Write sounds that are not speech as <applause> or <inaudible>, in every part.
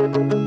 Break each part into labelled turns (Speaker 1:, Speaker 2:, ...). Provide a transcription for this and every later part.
Speaker 1: Thank you.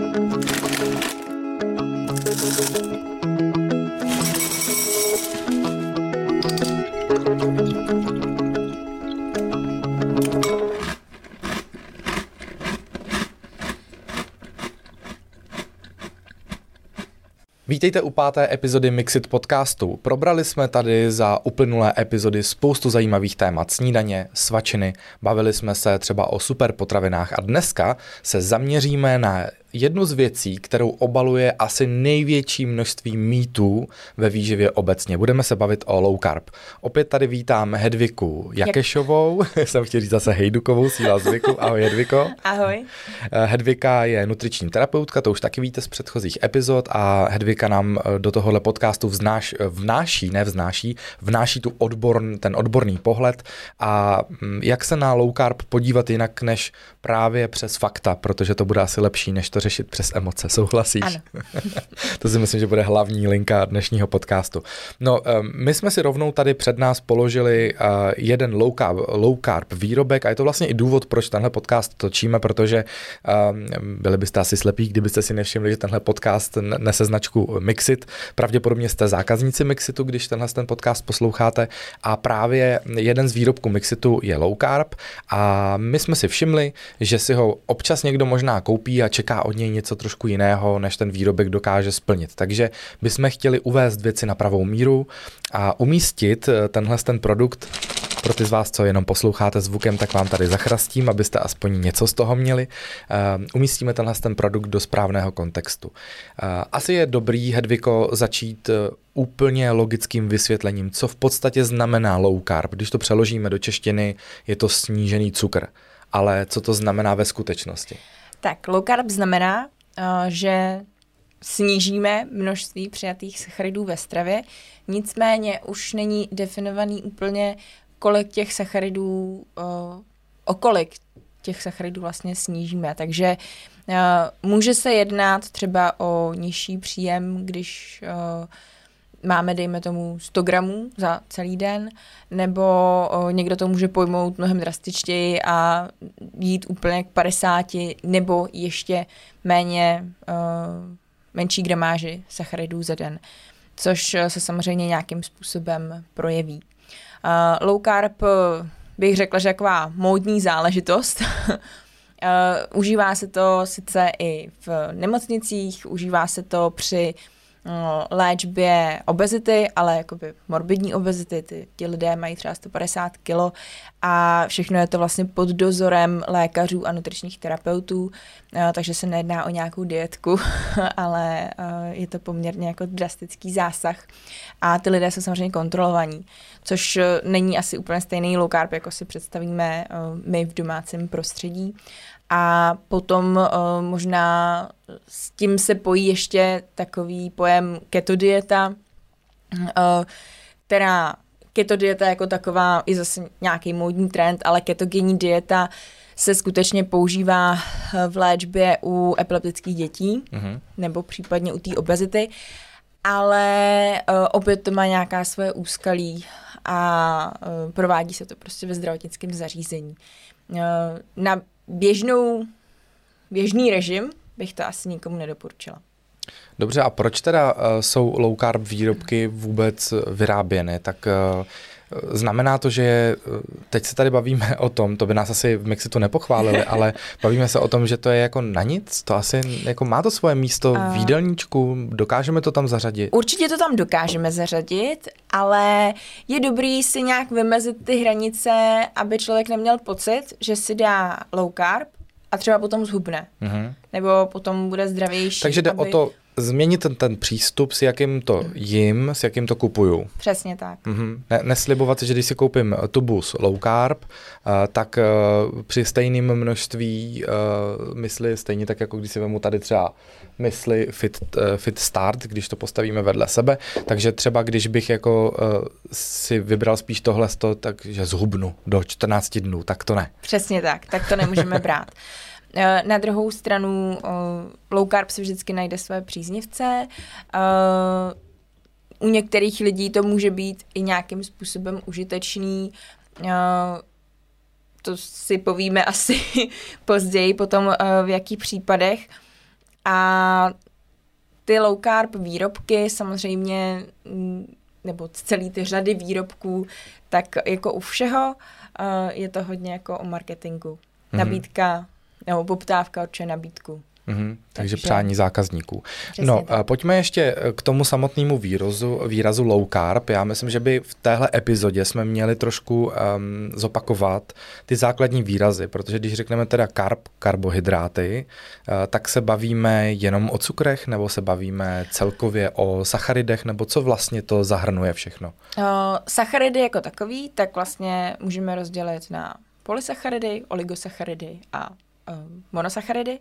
Speaker 1: Vítejte u páté epizody Mixit podcastu. Probrali jsme tady za uplynulé epizody spoustu zajímavých témat snídaně, svačiny, bavili jsme se třeba o superpotravinách a dneska se zaměříme na jednu z věcí, kterou obaluje asi největší množství mýtů ve výživě obecně. Budeme se bavit o low carb. Opět tady vítám Hedviku Jakešovou, Jak... <laughs> jsem chtěl říct zase Hejdukovou, síla zvyku. Ahoj Hedviko.
Speaker 2: Ahoj.
Speaker 1: Eh, Hedvika je nutriční terapeutka, to už taky víte z předchozích epizod a Hedvika nám eh, do tohohle podcastu vznáš, eh, vnáší, ne vznáší, vnáší tu odborn, ten odborný pohled a mm, jak se na low carb podívat jinak než právě přes fakta, protože to bude asi lepší, než to řešit přes emoce, souhlasíš?
Speaker 2: Ano. <laughs>
Speaker 1: to si myslím, že bude hlavní linka dnešního podcastu. No, my jsme si rovnou tady před nás položili jeden low carb, low carb výrobek a je to vlastně i důvod, proč tenhle podcast točíme, protože byli byste asi slepí, kdybyste si nevšimli, že tenhle podcast nese značku Mixit. Pravděpodobně jste zákazníci Mixitu, když tenhle ten podcast posloucháte a právě jeden z výrobků Mixitu je low carb a my jsme si všimli, že si ho občas někdo možná koupí a čeká od něj něco trošku jiného, než ten výrobek dokáže splnit. Takže bychom chtěli uvést věci na pravou míru a umístit eh, tenhle ten produkt pro ty z vás, co jenom posloucháte zvukem, tak vám tady zachrastím, abyste aspoň něco z toho měli. Uh, umístíme tenhle ten produkt do správného kontextu. Uh, asi je dobrý, Hedviko, začít úplně logickým vysvětlením, co v podstatě znamená low carb. Když to přeložíme do češtiny, je to snížený cukr. Ale co to znamená ve skutečnosti?
Speaker 2: Tak low carb znamená, uh, že snížíme množství přijatých sacharidů ve stravě, nicméně už není definovaný úplně, kolik těch sacharidů, uh, o kolik těch sacharidů vlastně snížíme. Takže uh, může se jednat třeba o nižší příjem, když máme, dejme tomu, 100 gramů za celý den, nebo někdo to může pojmout mnohem drastičtěji a jít úplně k 50, nebo ještě méně, menší gramáži sacharidů za den, což se samozřejmě nějakým způsobem projeví. Low carb bych řekla, že taková módní záležitost. uh, <laughs> užívá se to sice i v nemocnicích, užívá se to při léčbě obezity, ale jakoby morbidní obezity, ty, ti lidé mají třeba 150 kg a všechno je to vlastně pod dozorem lékařů a nutričních terapeutů, eh, takže se nejedná o nějakou dietku, <laughs> ale eh, je to poměrně jako drastický zásah a ty lidé jsou samozřejmě kontrolovaní, což eh, není asi úplně stejný low carb, jako si představíme my v domácím prostředí a potom uh, možná s tím se pojí ještě takový pojem keto dieta, uh, která keto dieta jako taková i zase nějaký módní trend, ale ketogenní dieta se skutečně používá eh, v léčbě u epileptických dětí mm-hmm. nebo případně u té obezity, ale uh, opět to má nějaká svoje úskalí a uh, provádí se to prostě ve zdravotnickém zařízení. Uh, na běžnou, běžný režim bych to asi nikomu nedoporučila.
Speaker 1: Dobře, a proč teda uh, jsou low carb výrobky vůbec vyráběny? Tak uh, Znamená to, že eh, teď se tady bavíme o tom, to by nás asi v Mexitu nepochválili, <laughs> ale bavíme se o tom, že to je jako na nic, to asi jako má to svoje místo v jídelníčku, dokážeme to tam zařadit?
Speaker 2: Určitě to tam dokážeme zařadit, ale je dobrý si nějak vymezit ty hranice, aby člověk neměl pocit, že si dá low carb a třeba potom zhubne. Mm-hmm. Nebo potom bude zdravější.
Speaker 1: Takže jde aby... o to změnit ten, ten přístup, s jakým to jim, s jakým to kupuju.
Speaker 2: Přesně tak.
Speaker 1: Mm-hmm. Ne, neslibovat si, že když si koupím tubus low carb, uh, tak uh, při stejném množství uh, mysli, stejně tak jako když si vemu tady třeba mysli fit, uh, fit start, když to postavíme vedle sebe, takže třeba když bych jako uh, si vybral spíš tohle, takže zhubnu do 14 dnů, tak to ne.
Speaker 2: Přesně tak, tak to nemůžeme brát. <laughs> Eh, na druhou stranu eh, low carb si vždycky najde své příznivce. Eh, u některých lidí to může být i nějakým způsobem užitečný. To si povíme <laughs> asi později, potom v jakých případech. A ty low carb výrobky samozřejmě, mm, nebo celý ty řady výrobků, tak jako u všeho je to hodně jako o marketingu. Mm-hmm. Nabídka nebo poptávka určuje nabídku.
Speaker 1: Mm-hmm, takže, takže přání zákazníků. No, tak. pojďme ještě k tomu samotnému výrazu, výrazu low carb. Já myslím, že by v téhle epizodě jsme měli trošku um, zopakovat ty základní výrazy, protože když řekneme teda carb, karbohydráty, uh, tak se bavíme jenom o cukrech, nebo se bavíme celkově o sacharidech, nebo co vlastně to zahrnuje všechno?
Speaker 2: Uh, sacharidy jako takový, tak vlastně můžeme rozdělit na polysacharidy, oligosacharidy a uh, monosacharidy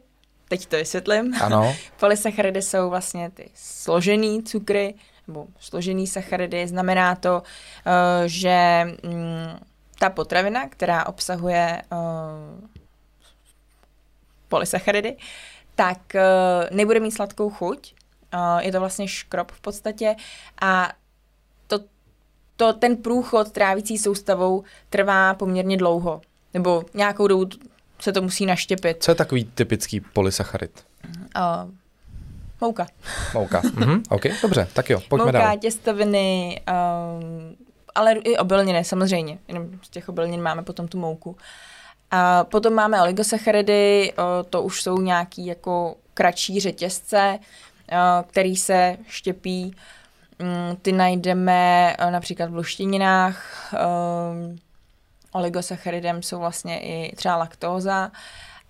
Speaker 2: teď to vysvětlím.
Speaker 1: Ano. <laughs>
Speaker 2: Polysacharidy jsou vlastně ty složený cukry, nebo složený sacharidy. Znamená to, uh, že um, ta potravina, která obsahuje uh, polysacharidy, tak uh, nebude mít sladkou chuť. Uh, je to vlastně škrob v podstatě a to, to, ten průchod trávicí soustavou trvá poměrně dlouho. Nebo nějakou dobu se to musí naštěpit.
Speaker 1: Co je takový typický polysacharid?
Speaker 2: Uh, mouka.
Speaker 1: Mouka, <laughs> mhm, OK, dobře, tak jo, pojďme
Speaker 2: mouka,
Speaker 1: dál.
Speaker 2: Mouka, těstoviny, um, ale i obilniny samozřejmě, jenom z těch obilnin máme potom tu mouku. A potom máme oligosacharidy, to už jsou nějaký jako kratší řetězce, který se štěpí. Mm, ty najdeme například v luštěninách, oligosacharidem jsou vlastně i třeba laktóza.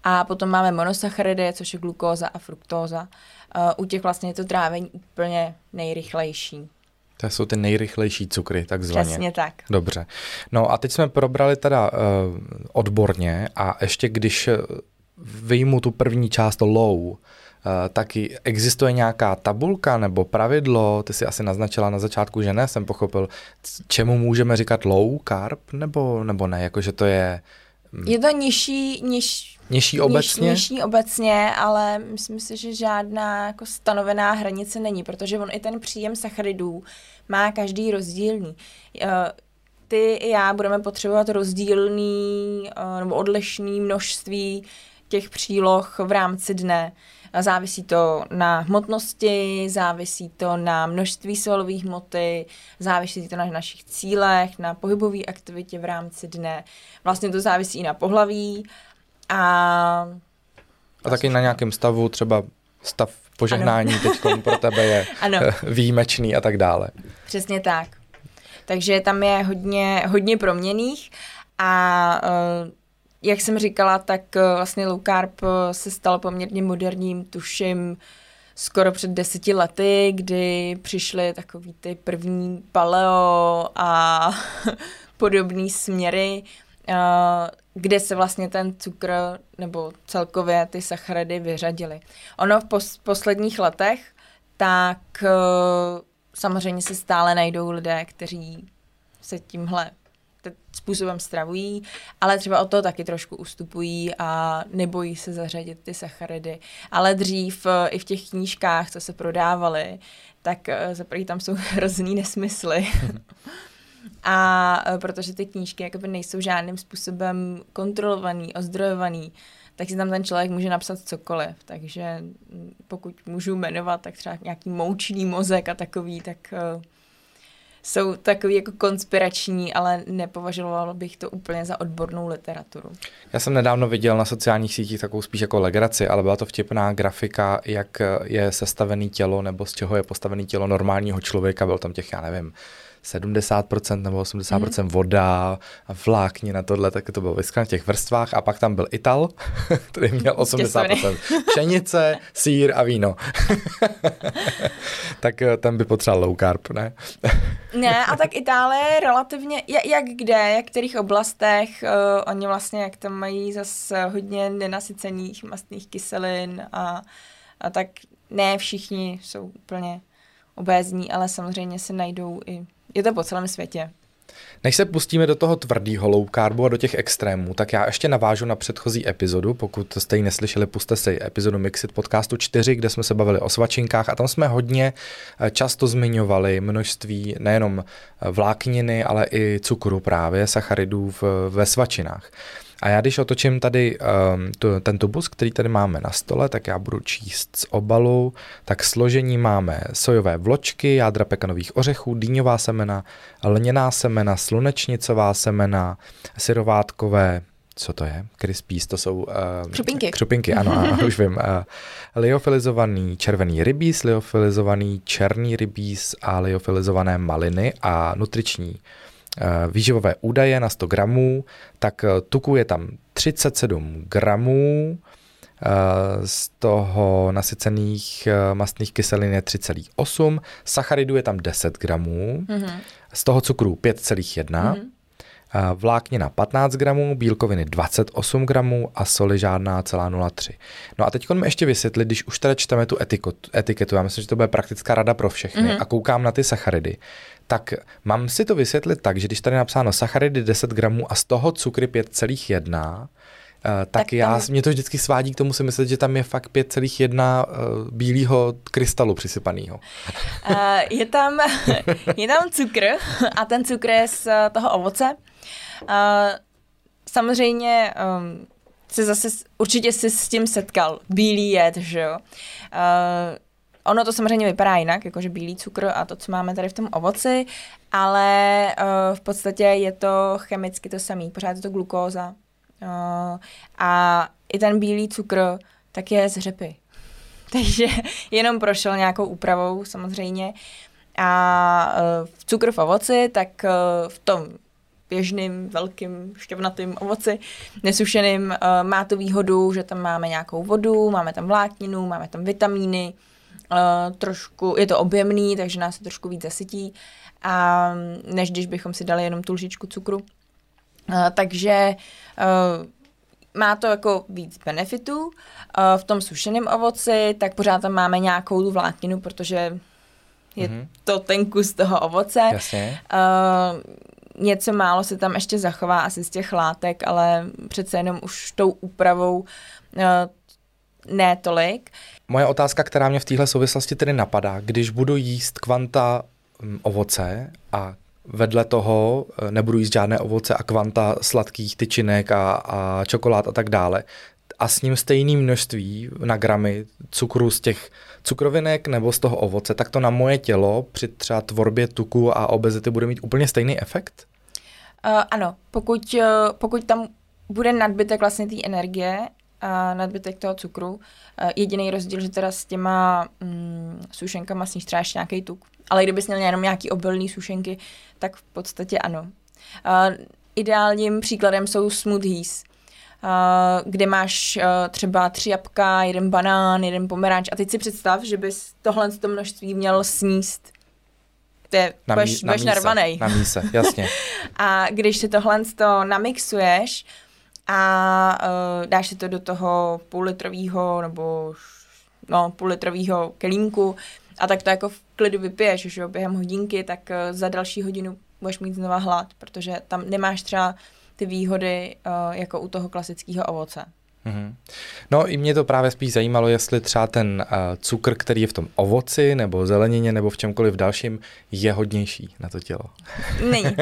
Speaker 2: A potom máme monosacharidy, což je glukóza a fruktóza. Uh, u těch vlastně je to trávení úplně nejrychlejší.
Speaker 1: To jsou ty nejrychlejší cukry, takzvaně.
Speaker 2: Přesně tak.
Speaker 1: Dobře. No a teď jsme probrali teda uh, odborně a ještě když vyjmu tu první část low, Eh, taky existuje nějaká tabulka nebo pravidlo, ty si asi naznačila na začátku, že ne, jsem pochopil, čemu můžeme říkat low carb, nebo, nebo ne, jakože to je...
Speaker 2: Mm, je to nižší, niž,
Speaker 1: nižší obecně?
Speaker 2: Niž, nižší obecně, ale myslím si, že žádná jako stanovená hranice není, protože on i ten příjem sacharidů má každý rozdílný. Eh, ty i já budeme potřebovat rozdílný eh, nebo odlišný množství těch příloh v rámci dne. Závisí to na hmotnosti, závisí to na množství svalové hmoty, závisí to na našich cílech, na pohybové aktivitě v rámci dne. Vlastně to závisí i na pohlaví a...
Speaker 1: A taky na nějakém stavu, třeba stav požehnání teď pro tebe je <laughs> ano. výjimečný a tak dále.
Speaker 2: Přesně tak. Takže tam je hodně, hodně proměných a uh, jak jsem říkala, tak eh, vlastně low carb eh, se stalo poměrně moderním, tuším, skoro před deseti lety, kdy přišly takový ty první paleo a <laughs> podobné směry, eh, kde se vlastně ten cukr nebo celkově ty sacharidy vyřadily. Ono v pos- posledních letech, tak samozřejmě se stále najdou lidé, kteří se tímhle způsobem stravují, ale třeba o to taky trošku ustupují a nebojí se zařadit ty sacharidy. Ale dřív eh, i v těch knížkách, co se prodávaly, tak eh, za tam jsou <laughs> hrozný nesmysly. <laughs> a eh, protože ty knížky jakoby nejsou žádným způsobem kontrolovaný, ozdrojovaný, tak si tam ten člověk může napsat cokoliv. Takže pokud můžu jmenovat, tak třeba nějaký moučný mozek a takový, tak jsou takový jako konspirační, ale nepovažoval bych to úplně za odbornou literaturu.
Speaker 1: Já jsem nedávno viděl na sociálních sítích takovou spíš jako legraci, ale byla to vtipná grafika, jak je sestavený tělo nebo z čeho je postavený tělo normálního člověka. Byl tam těch, já nevím, 70% nebo 80% mm. voda a vlákni na tohle, tak to bylo vyskláno v těch vrstvách a pak tam byl Ital, <laughs> který měl 80% pšenice, sír a víno. <laughs> tak eh, ten by potřeboval low carb, ne? <laughs>
Speaker 2: ne, a tak Itálie relativně, jak kde, jak kterých oblastech, uh, oni vlastně, jak tam mají zase hodně nenasycených mastných kyselin a, a tak ne všichni jsou úplně obézní, ale samozřejmě se najdou i je to po celém světě.
Speaker 1: Než se pustíme do toho tvrdého low carbu a do těch extrémů, tak já ještě navážu na předchozí epizodu. Pokud jste ji neslyšeli, puste si epizodu Mixit podcastu 4, kde jsme se bavili o svačinkách a tam jsme hodně eh, často zmiňovali množství nejenom eh, vlákniny, ale i cukru právě, sacharidů v, ve svačinách. A já když otočím tady um, tu, ten tubus, který tady máme na stole, tak já budu číst z obalu. Tak složení máme sojové vločky, jádra pekanových ořechů, dýňová semena, lněná semena, slunečnicová semena, syrovátkové, co to je? Crispies, to jsou... Uh,
Speaker 2: křupinky.
Speaker 1: Křupinky, ano, ano <laughs> už vím. Uh, liofilizovaný červený rybíz, liofilizovaný černý rybíz a liofilizované maliny a nutriční uh, výživové údaje na 100 gramů, tak uh, tuku je tam 37 gramů, z toho nasycených mastných kyselin je 3,8, sacharidů je tam 10 gramů, mm-hmm. z toho cukru 5,1, mm-hmm vláknina 15 gramů, bílkoviny 28 gramů a soli žádná celá 0,3. No a teď mi ještě vysvětlit, když už tady čteme tu etiketu, etiketu, já myslím, že to bude praktická rada pro všechny mm-hmm. a koukám na ty sacharidy, tak mám si to vysvětlit tak, že když tady je napsáno sacharidy 10 gramů a z toho cukry 5,1, Uh, tak, tak já, tam... mě to vždycky svádí k tomu si myslet, že tam je fakt 5,1 uh, bílého krystalu přisypaného.
Speaker 2: Uh, je, tam, <laughs> je tam cukr a ten cukr je z toho ovoce. Uh, samozřejmě um, se zase určitě si s tím setkal. Bílý jed, že jo. Uh, ono to samozřejmě vypadá jinak, jakože bílý cukr a to, co máme tady v tom ovoci, ale uh, v podstatě je to chemicky to samý, pořád je to glukóza. Uh, a i ten bílý cukr tak je z řepy. <laughs> Takže jenom prošel nějakou úpravou samozřejmě. A uh, cukr v ovoci, tak uh, v tom běžným, velkým, šťavnatým ovoci, nesušeným. Uh, má to výhodu, že tam máme nějakou vodu, máme tam vlákninu, máme tam vitamíny, uh, trošku, je to objemný, takže nás to trošku víc zasytí, a, než když bychom si dali jenom tu lžičku cukru. Uh, takže uh, má to jako víc benefitů. V tom sušeném ovoci, tak pořád tam máme nějakou tu vlákninu, protože je mm-hmm. to ten kus toho ovoce.
Speaker 1: Jasně.
Speaker 2: Uh, něco málo se tam ještě zachová asi z těch látek, ale přece jenom už tou úpravou uh, ne tolik.
Speaker 1: Moje otázka, která mě v téhle souvislosti tedy napadá, když budu jíst kvanta um, ovoce a vedle toho eh, nebudu jíst žádné ovoce a kvanta sladkých tyčinek a, a čokolád a tak dále, a s ním stejný množství na gramy cukru z těch cukrovinek nebo z toho ovoce, tak to na moje tělo při třeba tvorbě tuku a obezity bude mít úplně stejný efekt?
Speaker 2: Uh, ano, pokud, uh, pokud tam bude nadbytek vlastně té energie a nadbytek toho cukru, uh, jediný rozdíl, že teda s těma mm, sušenkama sníš třeba ještě nějaký tuk. Ale kdybys měl jenom nějaký obilný sušenky, tak v podstatě ano. Uh, ideálním příkladem jsou smoothies, uh, kde máš uh, třeba tři jabka, jeden banán, jeden pomeranč a teď si představ, že bys tohle to množství měl sníst je, na, budeš, mí, budeš na narvanej.
Speaker 1: Na míse, jasně. <laughs>
Speaker 2: a když si tohle to namixuješ a uh, dáš si to do toho půllitrového nebo no, půllitrového kelímku a tak to jako v klidu vypiješ, že jo, během hodinky, tak uh, za další hodinu budeš mít znova hlad, protože tam nemáš třeba ty výhody uh, jako u toho klasického ovoce.
Speaker 1: Mm-hmm. No i mě to právě spíš zajímalo, jestli třeba ten uh, cukr, který je v tom ovoci nebo zelenině nebo v čemkoliv dalším, je hodnější na to tělo.
Speaker 2: Není.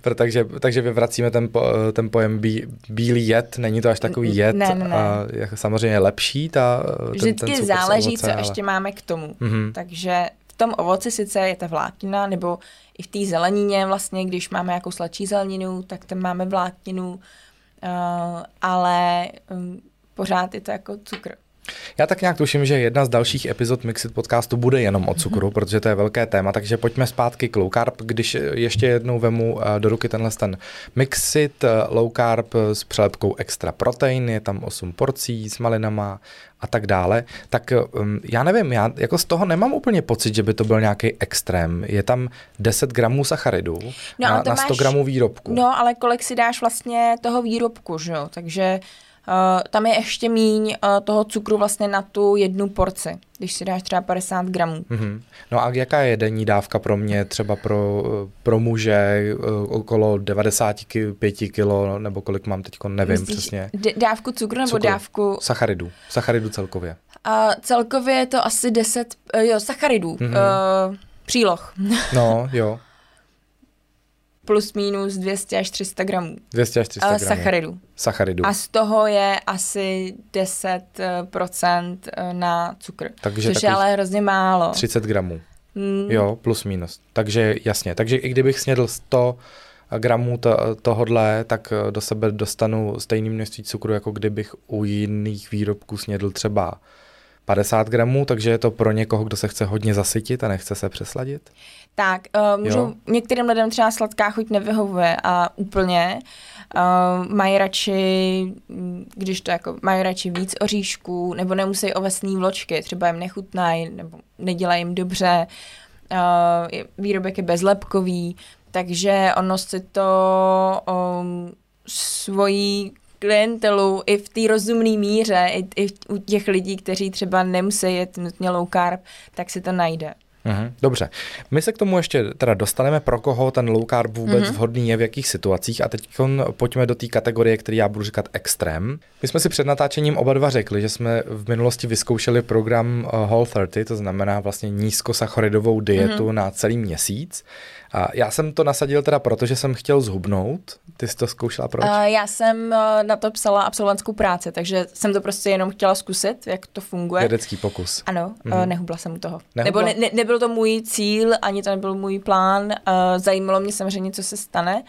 Speaker 2: <laughs>
Speaker 1: takže, takže vyvracíme ten, po, ten pojem bí, bílý jed, není to až takový jed.
Speaker 2: Ne, ne, ne.
Speaker 1: A je samozřejmě lepší ta, ten,
Speaker 2: Vždycky
Speaker 1: ten cukr
Speaker 2: záleží,
Speaker 1: ovoce,
Speaker 2: co
Speaker 1: ale...
Speaker 2: ještě máme k tomu. Mm-hmm. Takže v tom ovoci sice je ta vláknina, nebo i v té zelenině vlastně, když máme jako sladší zeleninu, tak tam máme vlákninu, ale um, pořád je to jako cukr.
Speaker 1: Já tak nějak tuším, že jedna z dalších epizod Mixit podcastu bude jenom o cukru, mm-hmm. protože to je velké téma, takže pojďme zpátky k low carb, když ještě jednou vemu uh, do ruky tenhle ten Mixit uh, low carb s přelepkou extra protein, je tam 8 porcí s malinama a tak dále, tak um, já nevím, já jako z toho nemám úplně pocit, že by to byl nějaký extrém. Je tam 10 gramů sacharidů no, na, na 100 máš, gramů výrobku.
Speaker 2: No, ale kolik si dáš vlastně toho výrobku, že jo? Takže tam je ještě míň uh, toho cukru vlastně na tu jednu porci, když si dáš třeba 50 gramů.
Speaker 1: Mm-hmm. No a jaká je denní dávka pro mě, třeba pro, pro muže, okolo 95 kilo, nebo kolik mám teď, nevím Myslíš přesně.
Speaker 2: D- dávku cukru nebo cukru. dávku?
Speaker 1: Sacharidu. Sacharidu celkově.
Speaker 2: Uh, celkově je to asi 10, uh, jo, sacharidů, mm-hmm. uh, příloh.
Speaker 1: no, <laughs> jo
Speaker 2: plus minus 200 až 300 gramů.
Speaker 1: 200 až 300
Speaker 2: uh,
Speaker 1: gramů.
Speaker 2: Sacharidů.
Speaker 1: Sacharidů.
Speaker 2: A z toho je asi 10% eh, na cukr,
Speaker 1: Takže
Speaker 2: což je ale hrozně málo.
Speaker 1: 30 gramů.
Speaker 2: Hmm.
Speaker 1: Jo, plus minus. Takže jasně. Takže i kdybych snědl 100 gramů to, tohodle, tak eh, do sebe dostanu stejný množství cukru, jako kdybych u jiných výrobků snědl třeba 50 gramů, takže je to pro někoho, kdo se chce hodně zasytit a nechce se přesladit?
Speaker 2: Tak, uh, můžou, jo. některým lidem třeba sladká chuť nevyhovuje a úplně uh, mají radši, když to jako, mají radši víc oříšků, nebo nemusí ovesný vločky, třeba jim nechutnají, nebo nedělají jim dobře, uh, výrobek je bezlepkový, takže ono si to um, svojí klientelu i v té rozumné míře, i, i u těch lidí, kteří třeba nemusí jet nutně low carb, tak si to najde.
Speaker 1: Mhm, dobře. My se k tomu ještě teda dostaneme, pro koho ten low carb vůbec mm-hmm. vhodný je v jakých situacích a teď pojďme do té kategorie, který já budu říkat extrém. My jsme si před natáčením oba dva řekli, že jsme v minulosti vyzkoušeli program uh, Whole 30, to znamená vlastně nízkosacharidovou dietu mm-hmm. na celý měsíc. A já jsem to nasadil teda proto, že jsem chtěl zhubnout. Ty jsi to zkoušela proč? Uh,
Speaker 2: já jsem uh, na to psala absolventskou práci, takže jsem to prostě jenom chtěla zkusit, jak to funguje.
Speaker 1: Vědecký pokus.
Speaker 2: Ano, mm-hmm. nehubla jsem u toho. Nehubla? Nebo ne, ne, nebyl to můj cíl, ani to nebyl můj plán. Uh, zajímalo mě samozřejmě, co se stane.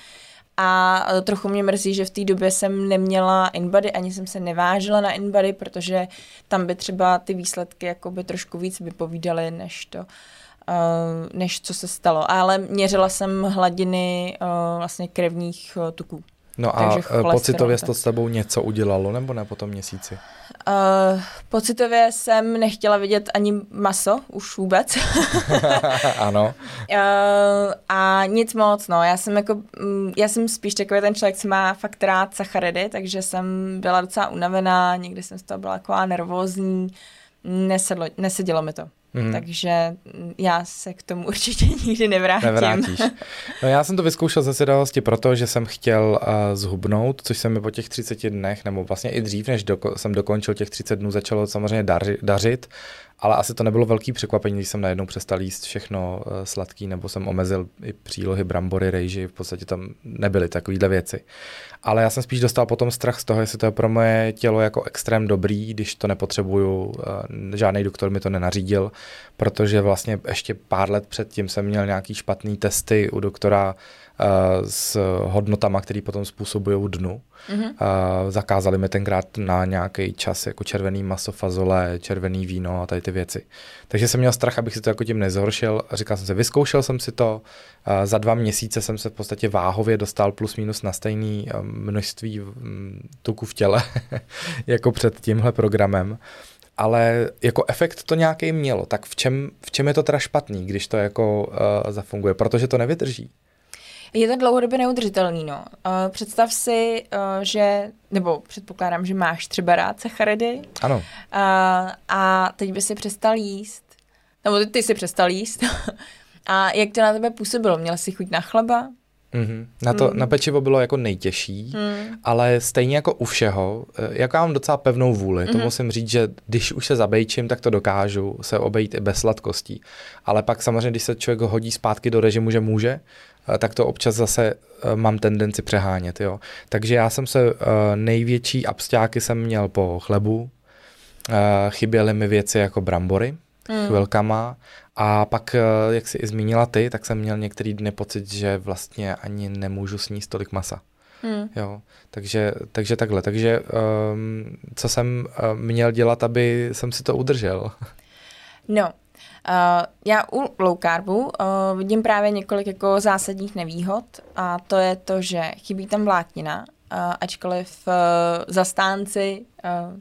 Speaker 2: A trochu mě mrzí, že v té době jsem neměla InBody, ani jsem se nevážila na InBody, protože tam by třeba ty výsledky jakoby trošku víc vypovídaly, než to, uh, než co se stalo. Ale měřila jsem hladiny vlastně krevních tuků.
Speaker 1: No a pocitově to s tebou něco udělalo, nebo ne po tom měsíci?
Speaker 2: Uh, pocitově jsem nechtěla vidět ani maso, už vůbec. <laughs>
Speaker 1: ano.
Speaker 2: Uh, a nic moc, no. Já jsem jako, mm, já jsem spíš takový ten člověk, co má fakt rád sacharidy, takže jsem byla docela unavená, někdy jsem z toho byla taková nervózní, nesedlo, nesedělo mi to. Mm. Takže já se k tomu <laughs> určitě nikdy nevrátím.
Speaker 1: Nevrátíš. No já jsem to vyzkoušel ze svědomosti proto, že jsem chtěl uh, zhubnout, což se mi po těch 30 dnech, nebo vlastně i dřív, než doko- jsem dokončil těch 30 dnů, začalo samozřejmě daři- dařit ale asi to nebylo velký překvapení, když jsem najednou přestal jíst všechno uh, sladký, nebo jsem omezil i přílohy, brambory, rejži, v podstatě tam nebyly takovéhle věci. Ale já jsem spíš dostal potom strach z toho, jestli to je pro moje tělo jako extrém dobrý, když to nepotřebuju, uh, žádný doktor mi to nenařídil, protože vlastně ještě pár let předtím jsem měl nějaký špatný testy u doktora s hodnotama, které potom způsobují dnu. Mm-hmm. Zakázali mi tenkrát na nějaký čas jako červený maso, fazole, červený víno a tady ty věci. Takže jsem měl strach, abych si to jako tím nezhoršil. Říkal jsem si, vyzkoušel jsem si to. Za dva měsíce jsem se v podstatě váhově dostal plus minus na stejný množství tuku v těle <laughs> jako před tímhle programem ale jako efekt to nějaký mělo. Tak v čem, v čem je to teda špatný, když to jako uh, zafunguje? Protože to nevydrží.
Speaker 2: Je to dlouhodobě neudržitelný, no. Uh, představ si, uh, že, nebo předpokládám, že máš třeba rád sacharidy.
Speaker 1: Ano.
Speaker 2: Uh, a teď by si přestal jíst. Nebo ty, ty si přestal jíst. <laughs> a jak to na tebe působilo? Měl jsi chuť na chleba?
Speaker 1: Mm-hmm. Na, to, mm. na pečivo bylo jako nejtěžší, mm. ale stejně jako u všeho, jako já mám docela pevnou vůli, mm. to musím říct, že když už se zabejčím, tak to dokážu se obejít i bez sladkostí. Ale pak samozřejmě, když se člověk hodí zpátky do režimu, že může, Eh, tak to občas zase eh, mám tendenci přehánět. Jo. Takže já jsem se největší abstáky jsem měl po chlebu, chyběly mi věci jako brambory, hmm. chvilkama a pak, jak si i zmínila ty, tak jsem měl některý dny pocit, že vlastně ani nemůžu sníst tolik masa. Hmm. Jo, takže, takže takhle. Takže um, co jsem uh, měl dělat, aby jsem si to udržel? <laughs>
Speaker 2: No, Uh, já u low carbu uh, vidím právě několik jako zásadních nevýhod a to je to, že chybí tam vláknina, uh, ačkoliv uh, zastánci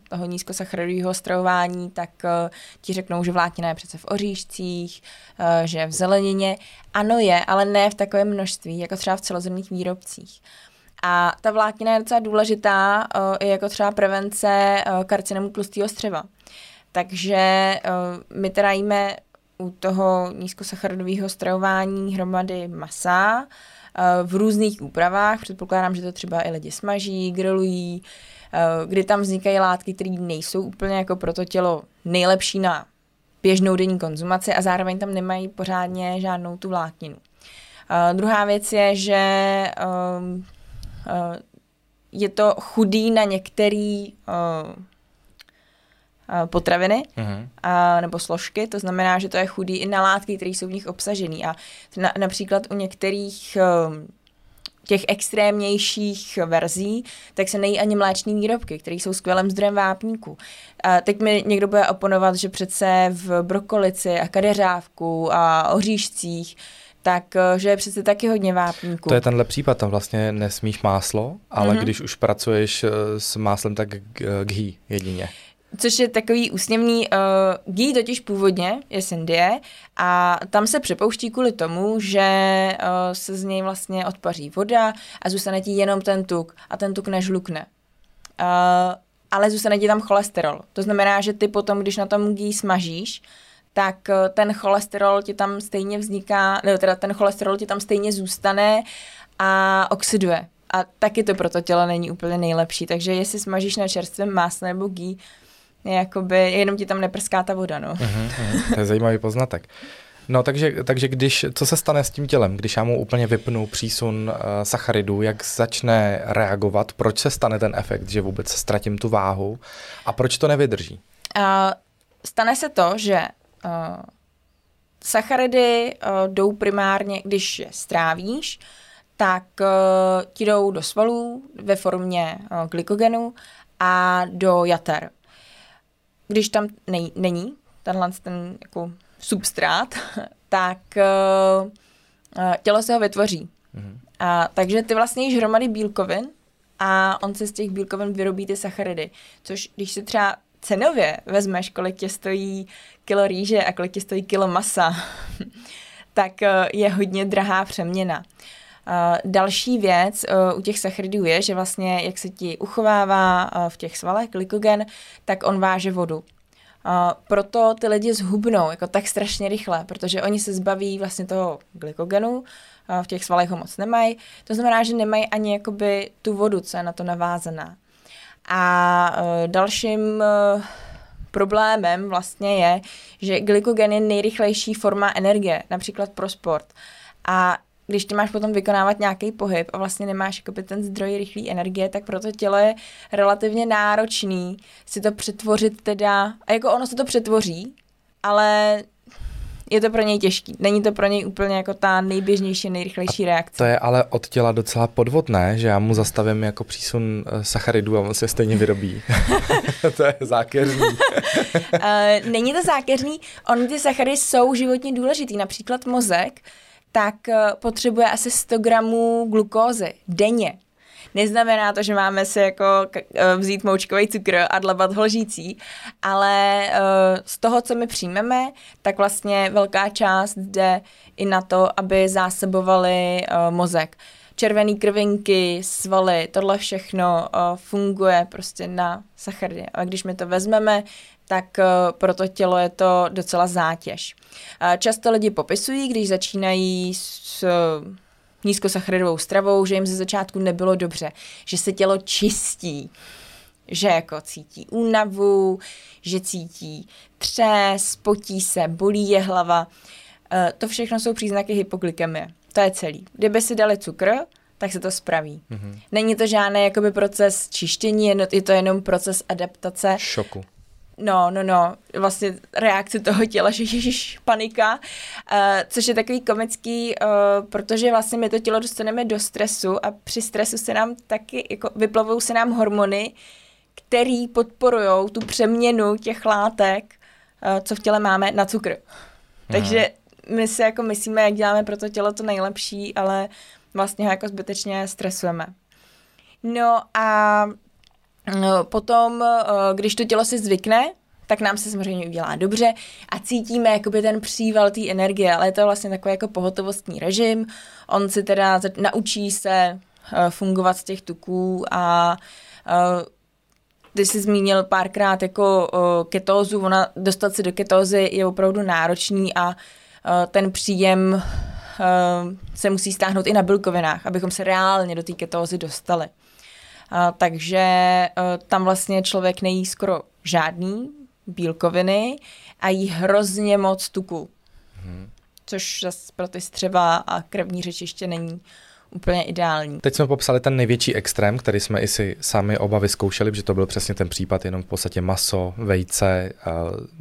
Speaker 2: toho nízkosacharidového stravování, tak uh, ti řeknou, že vláknina je přece v oříšcích, uh, že v zelenině. Ano je, ale ne v takovém množství, jako třeba v celozemných výrobcích. A ta vláknina je docela důležitá uh, i jako třeba prevence uh, karcinomu tlustého střeva. Takže uh, my teda jíme u toho nízkosacharidového stravování hromady masa eh, v různých úpravách. Předpokládám, že to třeba i lidi smaží, grilují, eh, kdy tam vznikají látky, které nejsou úplně jako pro to tělo nejlepší na běžnou denní konzumaci a zároveň tam nemají pořádně žádnou tu vlákninu. Uh, druhá věc je, že um, uh, je to chudý na některé uh, potraviny uh-huh. a, nebo složky, to znamená, že to je chudý i na látky, které jsou v nich obsažené. A na, například u některých um, těch extrémnějších verzí, tak se nejí ani mléční výrobky, které jsou skvělým zdrojem vápníku. A teď mi někdo bude oponovat, že přece v brokolici a kadeřávku a oříšcích tak eh, že je přece taky hodně vápníků.
Speaker 1: To je tenhle případ, tam vlastně nesmíš máslo, ale mm-hmm. když už pracuješ eh, s máslem, tak ghee jedině.
Speaker 2: Což je takový úsměvný, uh, ghee totiž původně je z Indie a tam se přepouští kvůli tomu, že uh, se z něj vlastně odpaří voda a zůstane ti jenom ten tuk a ten tuk nežlukne. Uh, ale zůstane ti tam cholesterol. To znamená, že ty potom, když na tom ghee smažíš, tak ten cholesterol ti tam stejně vzniká, nebo teda ten cholesterol ti tam stejně zůstane a oxiduje. A taky to pro to tělo není úplně nejlepší. Takže jestli smažíš na čerstvém másle nebo ghee, jakoby, jenom ti tam neprská ta voda, no. Uh-huh,
Speaker 1: uh-huh. To je zajímavý poznatek. No, takže, takže když, co se stane s tím tělem, když já mu úplně vypnu přísun uh, sacharidů, jak začne reagovat, proč se stane ten efekt, že vůbec ztratím tu váhu a proč to nevydrží?
Speaker 2: Uh, stane se to, že uh, sacharidy uh, jdou primárně, když je strávíš, tak uh, ti jdou do svalů ve formě uh, glykogenu a do jater když tam nej, není tenhle ten jako substrát, <laughs> tak uh, tělo se ho vytvoří. Mm-hmm. A, takže ty vlastně jíš hromady bílkovin a on se z těch bílkovin vyrobí ty sacharidy. Což když si třeba cenově vezmeš, kolik tě stojí kilo rýže a kolik tě stojí kilo masa, <laughs> tak uh, je hodně drahá přeměna. Uh, další věc uh, u těch sacharidů je, že vlastně, jak se ti uchovává uh, v těch svalech glykogen, tak on váže vodu. Uh, proto ty lidi zhubnou jako tak strašně rychle, protože oni se zbaví vlastně toho glykogenu, uh, v těch svalech ho moc nemají, to znamená, že nemají ani jakoby tu vodu, co je na to navázaná. A uh, dalším uh, problémem vlastně je, že glykogen je nejrychlejší forma energie, například pro sport. A když ty máš potom vykonávat nějaký pohyb a vlastně nemáš jakoby ten zdroj rychlé energie, tak pro to tělo je relativně náročný si to přetvořit teda, a jako ono se to přetvoří, ale je to pro něj těžký. Není to pro něj úplně jako ta nejběžnější, nejrychlejší reakce.
Speaker 1: To je ale od těla docela podvodné, že já mu zastavím jako přísun eh, sacharidů a on se stejně vyrobí. <laughs> to je zákeřný.
Speaker 2: uh, není to zákeřný, on ty sacharidy jsou životně důležitý. Například mozek tak eh, potřebuje asi 100 gramů glukózy denně. Neznamená to, že máme si jako eh, vzít moučkový cukr a dlabat ho lžící, ale eh, z toho, co my přijmeme, tak vlastně velká část jde i na to, aby zásobovali mozek červené krvinky, svaly, tohle všechno funguje prostě na sacharidy. A když my to vezmeme, tak uh, pro to tělo je to docela zátěž. Často lidi popisují, když začínají s uh, nízkosacharidovou stravou, že jim ze začátku nebylo dobře, že se tělo čistí, že jako cítí únavu, že cítí třes, potí se, bolí je hlava. Uh, to všechno jsou příznaky hypoglykemie. To je celý. Kdyby si dali cukr, tak se to spraví. Mm-hmm. Není to žádný jakoby proces čištění, je to jenom proces adaptace.
Speaker 1: Šoku.
Speaker 2: No, no, no, vlastně reakce toho těla, <laughs> že ježiš, panika, uh, což je takový komický, uh, protože vlastně my to tělo dostaneme do stresu a při stresu se nám taky, jako vyplavou se nám hormony, který podporují tu přeměnu těch látek, uh, co v těle máme, na cukr. Takže my si jako myslíme, jak děláme pro to tělo to nejlepší, ale vlastně ho jako zbytečně stresujeme. No a potom, eh, když to tělo si zvykne, tak nám se samozřejmě udělá dobře a cítíme jakoby ten příval té energie, ale je to vlastně takový jako pohotovostní režim. On si teda naučí se eh, fungovat z těch tuků a uh, ty jsi zmínil párkrát jako ketózu, ona dostat se do ketózy je opravdu náročný a ten příjem se musí stáhnout i na bílkovinách, abychom se reálně do té ketózy dostali. Takže uh, tam vlastně člověk nejí skoro žádný bílkoviny a jí hrozně moc tuku. Hmm. což zase pro ty střeva a krevní řečiště není úplně ideální.
Speaker 1: Teď jsme popsali ten největší extrém, který jsme i si sami oba vyzkoušeli, že to byl přesně ten případ, jenom v podstatě maso, vejce,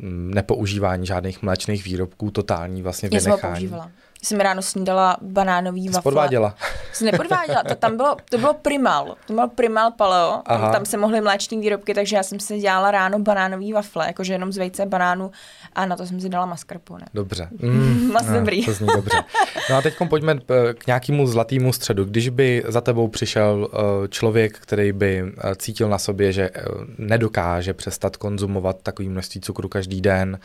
Speaker 1: nepoužívání žádných mléčných výrobků, totální vlastně vynechání. Já jsem ho používala
Speaker 2: jsem ráno snídala banánový wafle.
Speaker 1: podváděla.
Speaker 2: Jsi nepodváděla, to tam bylo, to bylo primal, to bylo primal paleo, Aha. tam se mohly mléční výrobky, takže já jsem si dělala ráno banánový wafle, jakože jenom z vejce, banánu a na to jsem si dala mascarpone.
Speaker 1: Dobře. <laughs> Mm,
Speaker 2: Moc dobrý.
Speaker 1: To zní dobře. No a teď pojďme eh, k nějakému zlatému středu. Když by za tebou přišel eh, člověk, který by eh, cítil na sobě, že nedokáže přestat konzumovat takový množství cukru každý den,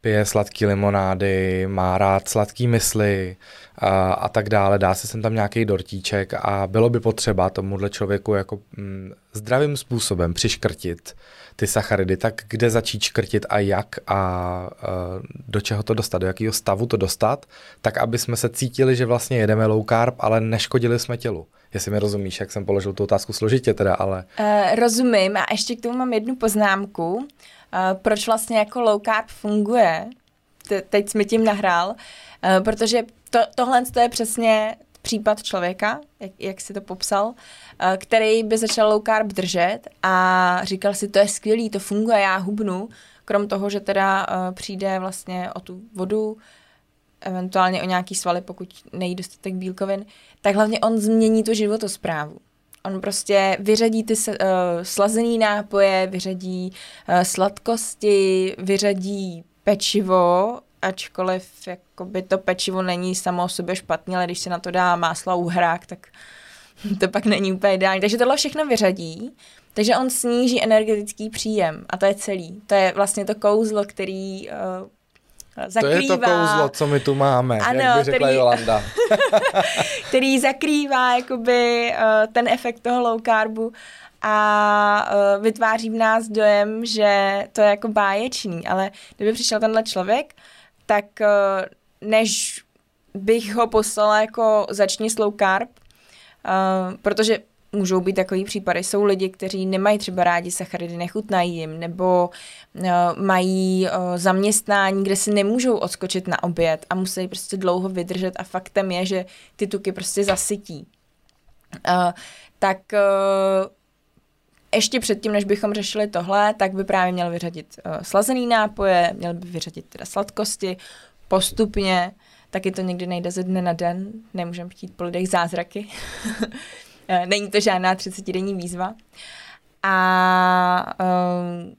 Speaker 1: pije sladký limonády, má rád sladký mysli a, a tak dále, dá se sem tam nějaký dortíček a bylo by potřeba tomuhle člověku jako mm, zdravým způsobem přiškrtit ty sacharidy, tak kde začít škrtit a jak a, a do čeho to dostat, do jakého stavu to dostat, tak aby jsme se cítili, že vlastně jedeme low carb, ale neškodili jsme tělu. Jestli mi rozumíš, jak jsem položil tu otázku složitě teda, ale...
Speaker 2: Uh, rozumím. A ještě k tomu mám jednu poznámku. Uh, proč vlastně jako low carb funguje? Te- teď jsme tím nahrál, uh, protože to, tohle to je přesně případ člověka, jak, jak si to popsal, uh, který by začal low carb držet a říkal si, to je skvělý, to funguje, já hubnu, krom toho, že teda přijde vlastně o tu vodu, eventuálně o nějaký svaly, pokud nejí dostatek bílkovin, tak hlavně on změní tu životosprávu. On prostě vyřadí ty uh, slazený nápoje, vyřadí uh, sladkosti, vyřadí pečivo, ačkoliv jakoby to pečivo není samo o sobě špatně, ale když se na to dá máslo a uhrák, tak <laughs> to pak není úplně ideální. Takže tohle všechno vyřadí, takže on sníží energetický příjem a to je celý. To je vlastně to kouzlo, který uh, zakrývá.
Speaker 1: To je to kouzlo, co my tu máme, ano, jak by řekla který, Jolanda. <laughs>
Speaker 2: který zakrývá jakoby uh, ten efekt toho low carbu a uh, vytváří v nás dojem, že to je jako báječný, ale kdyby přišel tenhle člověk, tak uh, než bych ho poslala jako začni slow carb, uh, protože můžou být takový případy. Jsou lidi, kteří nemají třeba rádi sacharidy, nechutnají jim, nebo uh, mají uh, zaměstnání, kde si nemůžou odskočit na oběd a musí prostě dlouho vydržet a faktem je, že ty tuky prostě zasytí. Uh, tak uh, ještě předtím, než bychom řešili tohle, tak by právě měl vyřadit uh, slazený nápoje, měl by vyřadit teda sladkosti postupně, taky to někdy nejde ze dne na den, nemůžeme chtít po lidech zázraky. <laughs> Eh, není to žádná 30-denní výzva. A um,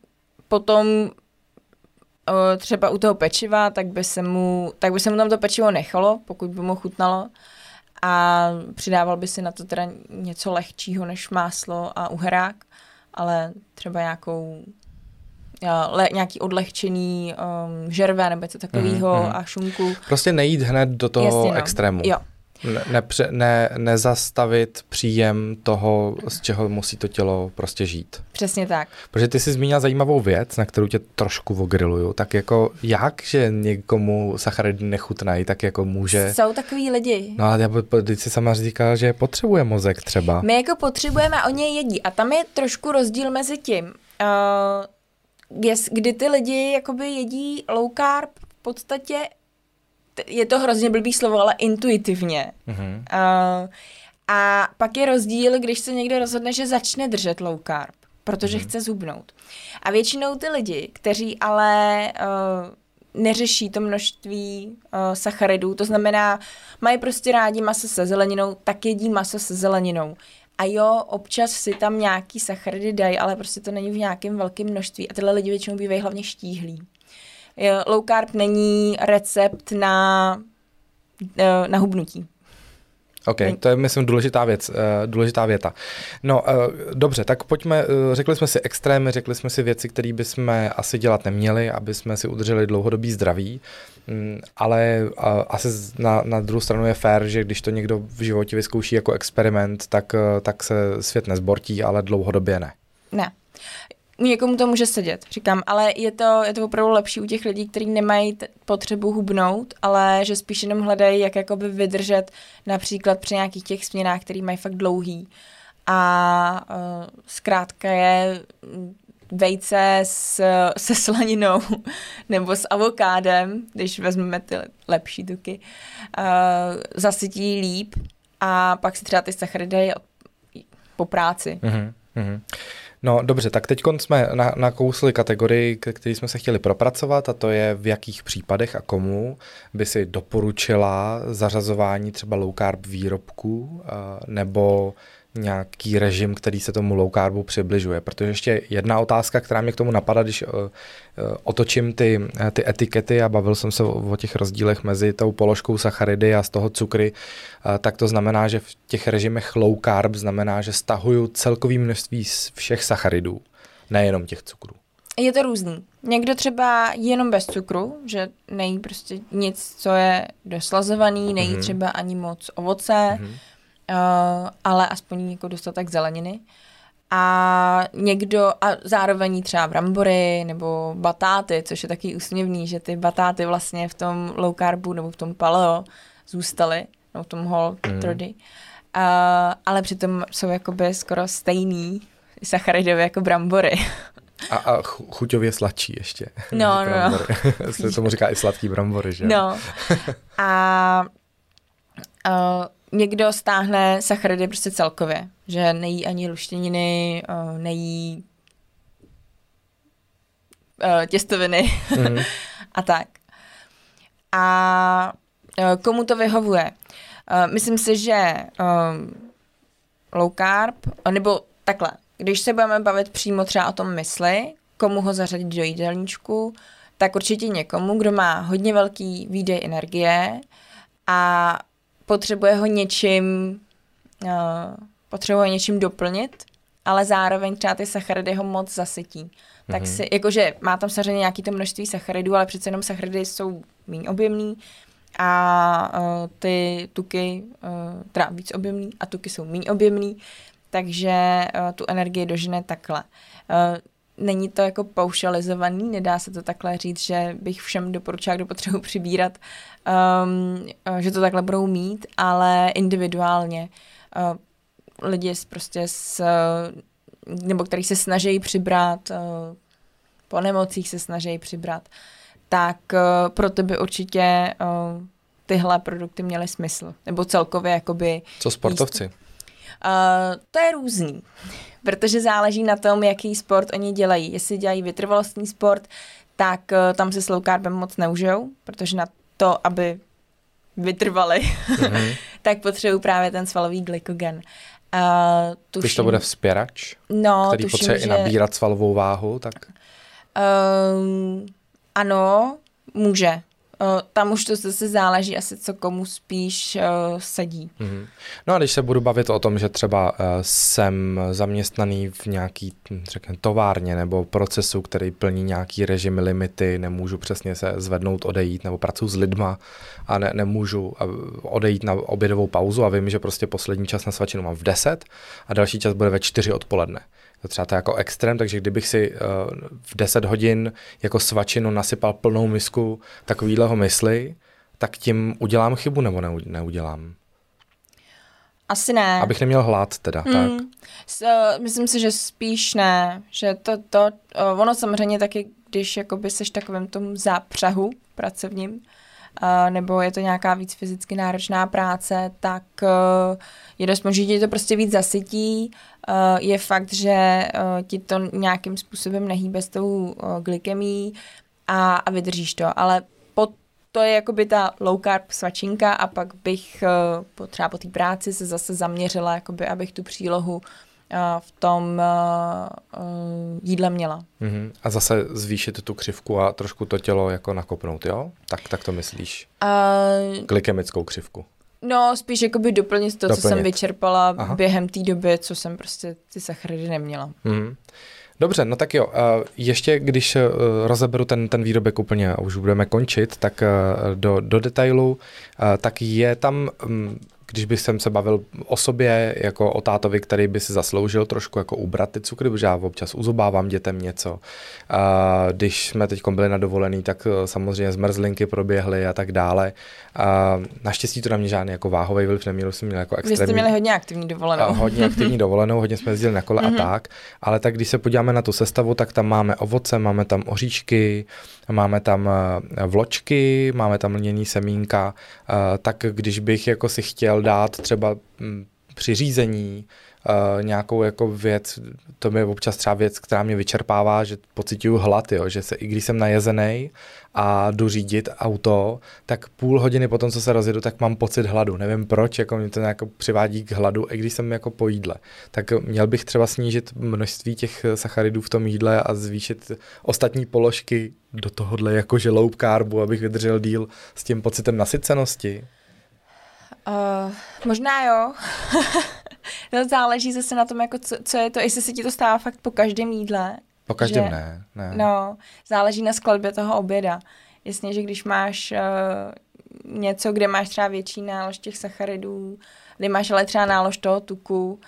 Speaker 2: potom uh, třeba u toho pečiva, tak by, se mu, tak by se mu tam to pečivo nechalo, pokud by mu chutnalo. A přidával by si na to teda něco lehčího než máslo a uhrák, ale třeba nějakou le, nějaký odlehčený um, žerve nebo něco takového mm, mm. a šunku.
Speaker 1: Prostě nejít hned do toho Jasně, no. extrému.
Speaker 2: Jo,
Speaker 1: ne, nepře, ne, nezastavit příjem toho, z čeho musí to tělo prostě žít.
Speaker 2: Přesně tak.
Speaker 1: Protože ty jsi zmínila zajímavou věc, na kterou tě trošku vogriluju. Tak jako jak, že někomu sacharidy nechutnají, tak jako může...
Speaker 2: Jsou takový lidi.
Speaker 1: No ale já teď si sama říkala, že potřebuje mozek třeba.
Speaker 2: My jako potřebujeme a oni je jedí. A tam je trošku rozdíl mezi tím, uh, jest, kdy ty lidi jakoby jedí low carb v podstatě je to hrozně blbý slovo, ale intuitivně. Mm-hmm. Uh, a pak je rozdíl, když se někdo rozhodne, že začne držet low carb, protože mm-hmm. chce zubnout. A většinou ty lidi, kteří ale uh, neřeší to množství uh, sacharidů, to znamená, mají prostě rádi maso se zeleninou, tak jedí maso se zeleninou. A jo, občas si tam nějaký sacharidy dají, ale prostě to není v nějakém velkém množství. A tyhle lidi většinou bývají hlavně štíhlí low carb není recept na, eh, na hubnutí.
Speaker 1: OK, to je, myslím, důležitá věc, uh, důležitá věta. No, dobře, tak pojďme, řekli jsme si extrémy, řekli jsme si věci, které bychom asi dělat neměli, aby jsme si udrželi dlouhodobý zdraví, um, ale asi na, na druhou stranu je fér, že když to někdo v životě vyzkouší jako experiment, tak, tak se svět nezbortí, ale dlouhodobě ne.
Speaker 2: Ne někomu to může sedět, říkám, ale je to, je to opravdu lepší u těch lidí, kteří nemají t- potřebu hubnout, ale že spíš jenom hledají, jak jakoby vydržet například při nějakých těch směnách, které mají fakt dlouhý. A uh, zkrátka je vejce s, <laughs> se slaninou nebo s avokádem, když vezmeme ty lepší tuky, uh, zasytí líp a pak si třeba ty sacharidy po práci.
Speaker 1: Mm-hmm. Mm-hmm. No dobře, tak teď jsme na, nakousli kategorii, který jsme se chtěli propracovat a to je v jakých případech a komu by si doporučila zařazování třeba low carb výrobků nebo nějaký režim, který se tomu low carbu přibližuje. Protože ještě jedna otázka, která mě k tomu napadá, když uh, otočím ty, ty etikety a bavil jsem se o, o těch rozdílech mezi tou položkou sacharidy a z toho cukry, uh, tak to znamená, že v těch režimech low carb znamená, že stahuju celkový množství všech sacharidů, nejenom těch cukrů.
Speaker 2: Je to různý. Někdo třeba jenom bez cukru, že nejí prostě nic, co je doslazovaný, nejí mm-hmm. třeba ani moc ovoce, mm-hmm ale aspoň jako dostatek zeleniny. A někdo, a zároveň třeba brambory nebo batáty, což je taky úsměvný, že ty batáty vlastně v tom low carbu nebo v tom paleo zůstaly, nebo v tom whole mm. trody. Uh, ale přitom jsou jakoby skoro stejný sacharidové jako brambory.
Speaker 1: A, a chuťově sladší ještě.
Speaker 2: No, no, no. <laughs>
Speaker 1: Se tomu říká i sladký brambory, že?
Speaker 2: No. <laughs> A uh, někdo stáhne sacharidy prostě celkově, že nejí ani luštěniny, nejí těstoviny mm. <laughs> a tak. A komu to vyhovuje? Myslím si, že low carb, nebo takhle, když se budeme bavit přímo třeba o tom mysli, komu ho zařadit do jídelníčku, tak určitě někomu, kdo má hodně velký výdej energie a potřebuje ho něčím, uh, potřebuje ho něčím doplnit, ale zároveň třeba ty sacharidy ho moc zasytí. Mm-hmm. Tak mhm. si, jakože má tam samozřejmě nějaký to množství sacharidů, ale přece jenom sacharidy jsou méně objemný a uh, ty tuky, uh, teda víc objemný a tuky jsou méně objemný, takže uh, tu energii dožene takhle. Uh, není to jako paušalizovaný, nedá se to takhle říct, že bych všem doporučila, kdo potřebuji přibírat, um, že to takhle budou mít, ale individuálně. Uh, lidi prostě s, nebo který se snaží přibrat, uh, po nemocích se snaží přibrat, tak uh, pro tebe určitě uh, tyhle produkty měly smysl. Nebo celkově jakoby...
Speaker 1: Co sportovci? Jíst.
Speaker 2: Uh, to je různý, protože záleží na tom, jaký sport oni dělají. Jestli dělají vytrvalostní sport, tak uh, tam se s low carbem moc neužijou, protože na to, aby vytrvali, mm-hmm. <laughs> tak potřebují právě ten svalový glykogen. Uh,
Speaker 1: tuším, Když to bude vzpěrač,
Speaker 2: no,
Speaker 1: který tuším, potřebuje že... i nabírat svalovou váhu, tak...
Speaker 2: Uh, ano, může. Uh, tam už to zase záleží asi, co komu spíš uh, sedí. Mm-hmm.
Speaker 1: No a když se budu bavit o tom, že třeba uh, jsem zaměstnaný v nějaký, hm, řekněme, továrně nebo procesu, který plní nějaký režimy, limity, nemůžu přesně se zvednout, odejít, nebo pracuji s lidma a ne, nemůžu odejít na obědovou pauzu a vím, že prostě poslední čas na svačinu mám v 10 a další čas bude ve 4 odpoledne třeba to jako extrém, takže kdybych si uh, v 10 hodin jako svačinu nasypal plnou misku takovýhleho mysli, tak tím udělám chybu nebo neudělám?
Speaker 2: Asi ne.
Speaker 1: Abych neměl hlad teda, hmm. tak?
Speaker 2: S, uh, myslím si, že spíš ne, že to, to uh, ono samozřejmě taky, když jakoby seš takovým tom zápřahu pracovním, nebo je to nějaká víc fyzicky náročná práce, tak uh, je dost možný, že to prostě víc zasytí, Eh, je fakt, že eh, ti to nějakým způsobem nehýbe s tou eh, glykemí a, a vydržíš to, ale to je jakoby ta low carb svačinka a pak bych po, třeba po té práci se zase zaměřila, jakoby, abych tu přílohu v tom jídle měla.
Speaker 1: Mm-hmm. A zase zvýšit tu křivku a trošku to tělo jako nakopnout, jo? Tak, tak to myslíš? Uh, Glykemickou křivku.
Speaker 2: No, spíš jakoby doplnit to, doplnit. co jsem vyčerpala Aha. během té doby, co jsem prostě ty sacharidy neměla.
Speaker 1: Mm. Dobře, no tak jo, ještě když e, rozeberu ten, ten výrobek úplně a už budeme končit, tak e, do, do detailu, e, tak je tam když bych jsem se bavil o sobě, jako o tátovi, který by si zasloužil trošku jako ubrat ty cukry, protože já občas uzobávám dětem něco. A když jsme teď byli na dovolený, tak eh, samozřejmě zmrzlinky proběhly a tak dále. A naštěstí to na mě žádný jako váhový vliv neměl, jsem měl jako extrémní.
Speaker 2: Vy jste měli hodně aktivní dovolenou. A
Speaker 1: hodně aktivní <laughs> dovolenou, hodně jsme jezdili na kole a mhm. tak, ale tak když se podíváme na tu sestavu, tak tam máme ovoce, máme tam oříšky, máme tam eh, vločky, máme tam lněný semínka, eh, tak když bych jako si chtěl dát třeba hm, při řízení uh, nějakou jako věc, to je občas třeba věc, která mě vyčerpává, že pocituju hlad, jo, že se, i když jsem najezený a jdu řídit auto, tak půl hodiny potom, co se rozjedu, tak mám pocit hladu. Nevím proč, jako mě to nějak přivádí k hladu, i když jsem jako po jídle. Tak měl bych třeba snížit množství těch sacharidů v tom jídle a zvýšit ostatní položky do tohohle jakože low carbu, abych vydržel díl s tím pocitem nasycenosti.
Speaker 2: Uh, možná jo. <laughs> no záleží zase na tom, jako co, co je to, jestli se ti to stává fakt po každém jídle.
Speaker 1: Po každém že, ne, ne.
Speaker 2: No, záleží na skladbě toho oběda. Jasně, že když máš uh, něco, kde máš třeba větší nálož těch sacharidů, kde máš ale třeba nálož toho tuku,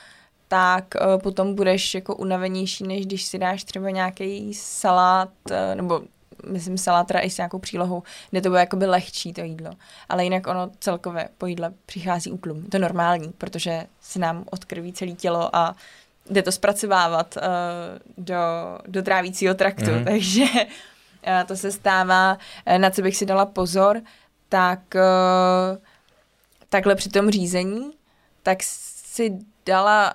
Speaker 2: tak uh, potom budeš jako unavenější, než když si dáš třeba nějaký salát, uh, nebo myslím salát teda i s nějakou přílohou, kde to bude jakoby lehčí to jídlo. Ale jinak ono celkově po jídle přichází útlum. To je normální, protože se nám odkrví celé tělo a jde to zpracovávat uh, do, do trávícího traktu, mm-hmm. takže uh, to se stává, uh, na co bych si dala pozor, tak uh, takhle při tom řízení, tak si dala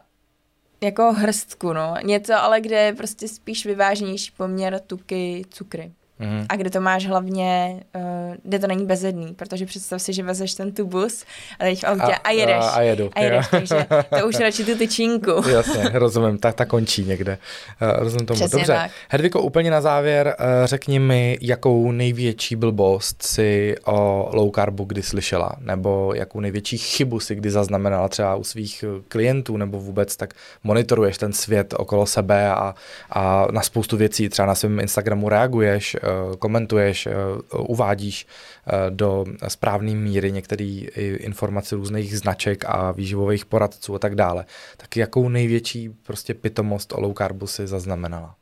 Speaker 2: jako hrstku, no. Něco ale, kde je prostě spíš vyváženější poměr tuky, cukry. Mm-hmm. A kde to máš hlavně, uh, kde to není bezedný, protože představ si, že vezeš ten tubus a teď v autě a, a jedeš.
Speaker 1: A, a jedu.
Speaker 2: A jedeš, takže to už radši tu tyčinku. <laughs>
Speaker 1: Jasně, rozumím, tak ta končí někde. Uh, rozumím tomu. Přesně Dobře. Tak. Hedviko, úplně na závěr, uh, řekni mi, jakou největší blbost si o low carbu kdy slyšela, nebo jakou největší chybu si kdy zaznamenala třeba u svých klientů, nebo vůbec tak monitoruješ ten svět okolo sebe a, a na spoustu věcí třeba na svém Instagramu reaguješ, komentuješ, eh, uvádíš eh, do správné míry některé informace různých značek a výživových poradců a tak dále. Tak jakou největší prostě pitomost o low carbu si zaznamenala?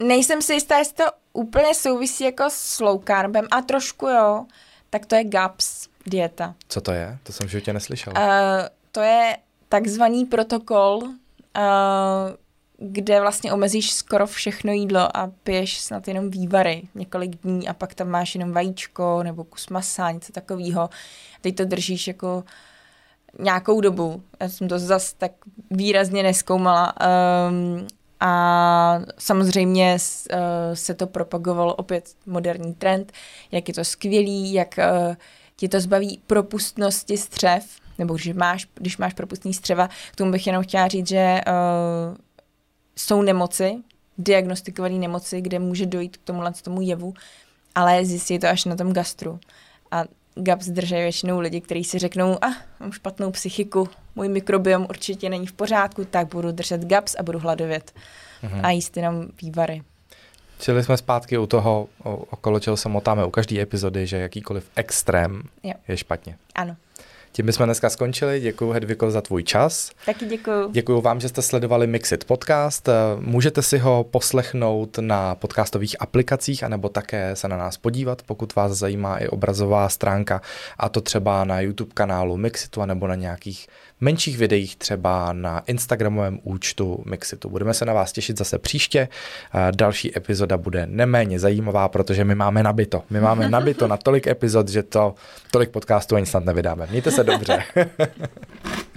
Speaker 2: Nejsem si jistá, jestli to úplně souvisí jako s low carbem a trošku jo, tak to je GAPS dieta.
Speaker 1: Co to je? To jsem v životě neslyšela.
Speaker 2: Uh, to je takzvaný protokol, uh, kde vlastně omezíš skoro všechno jídlo a piješ snad jenom vývary několik dní a pak tam máš jenom vajíčko nebo kus masa, něco takového. Teď to držíš jako nějakou dobu. Já jsem to zase tak výrazně neskoumala. Um, a samozřejmě uh, se to propagovalo opět moderní trend, jak je to skvělý, jak uh, ti to zbaví propustnosti střev, nebo když máš, když máš propustný střeva, k tomu bych jenom chtěla říct, že uh, jsou nemoci, diagnostikované nemoci, kde může dojít k tomu, tomu jevu, ale zjistí to až na tom gastru. A GAPS drží většinou lidi, kteří si řeknou, a ah, mám špatnou psychiku, můj mikrobiom určitě není v pořádku, tak budu držet GAPS a budu hladovět mm-hmm. a jíst jenom vývary.
Speaker 1: Čili jsme zpátky u toho, okolo čeho se motáme u každé epizody, že jakýkoliv extrém jo. je špatně.
Speaker 2: Ano.
Speaker 1: Tím bychom dneska skončili. Děkuji Hedviko za tvůj čas.
Speaker 2: Taky děkuji.
Speaker 1: Děkuji vám, že jste sledovali Mixit podcast. Můžete si ho poslechnout na podcastových aplikacích anebo také se na nás podívat, pokud vás zajímá i obrazová stránka a to třeba na YouTube kanálu Mixitu anebo na nějakých menších videích třeba na Instagramovém účtu Mixitu. Budeme se na vás těšit zase příště. Další epizoda bude neméně zajímavá, protože my máme nabito. My máme <laughs> nabito na tolik epizod, že to tolik podcastů ani snad nevydáme. Mějte se dobře. <laughs>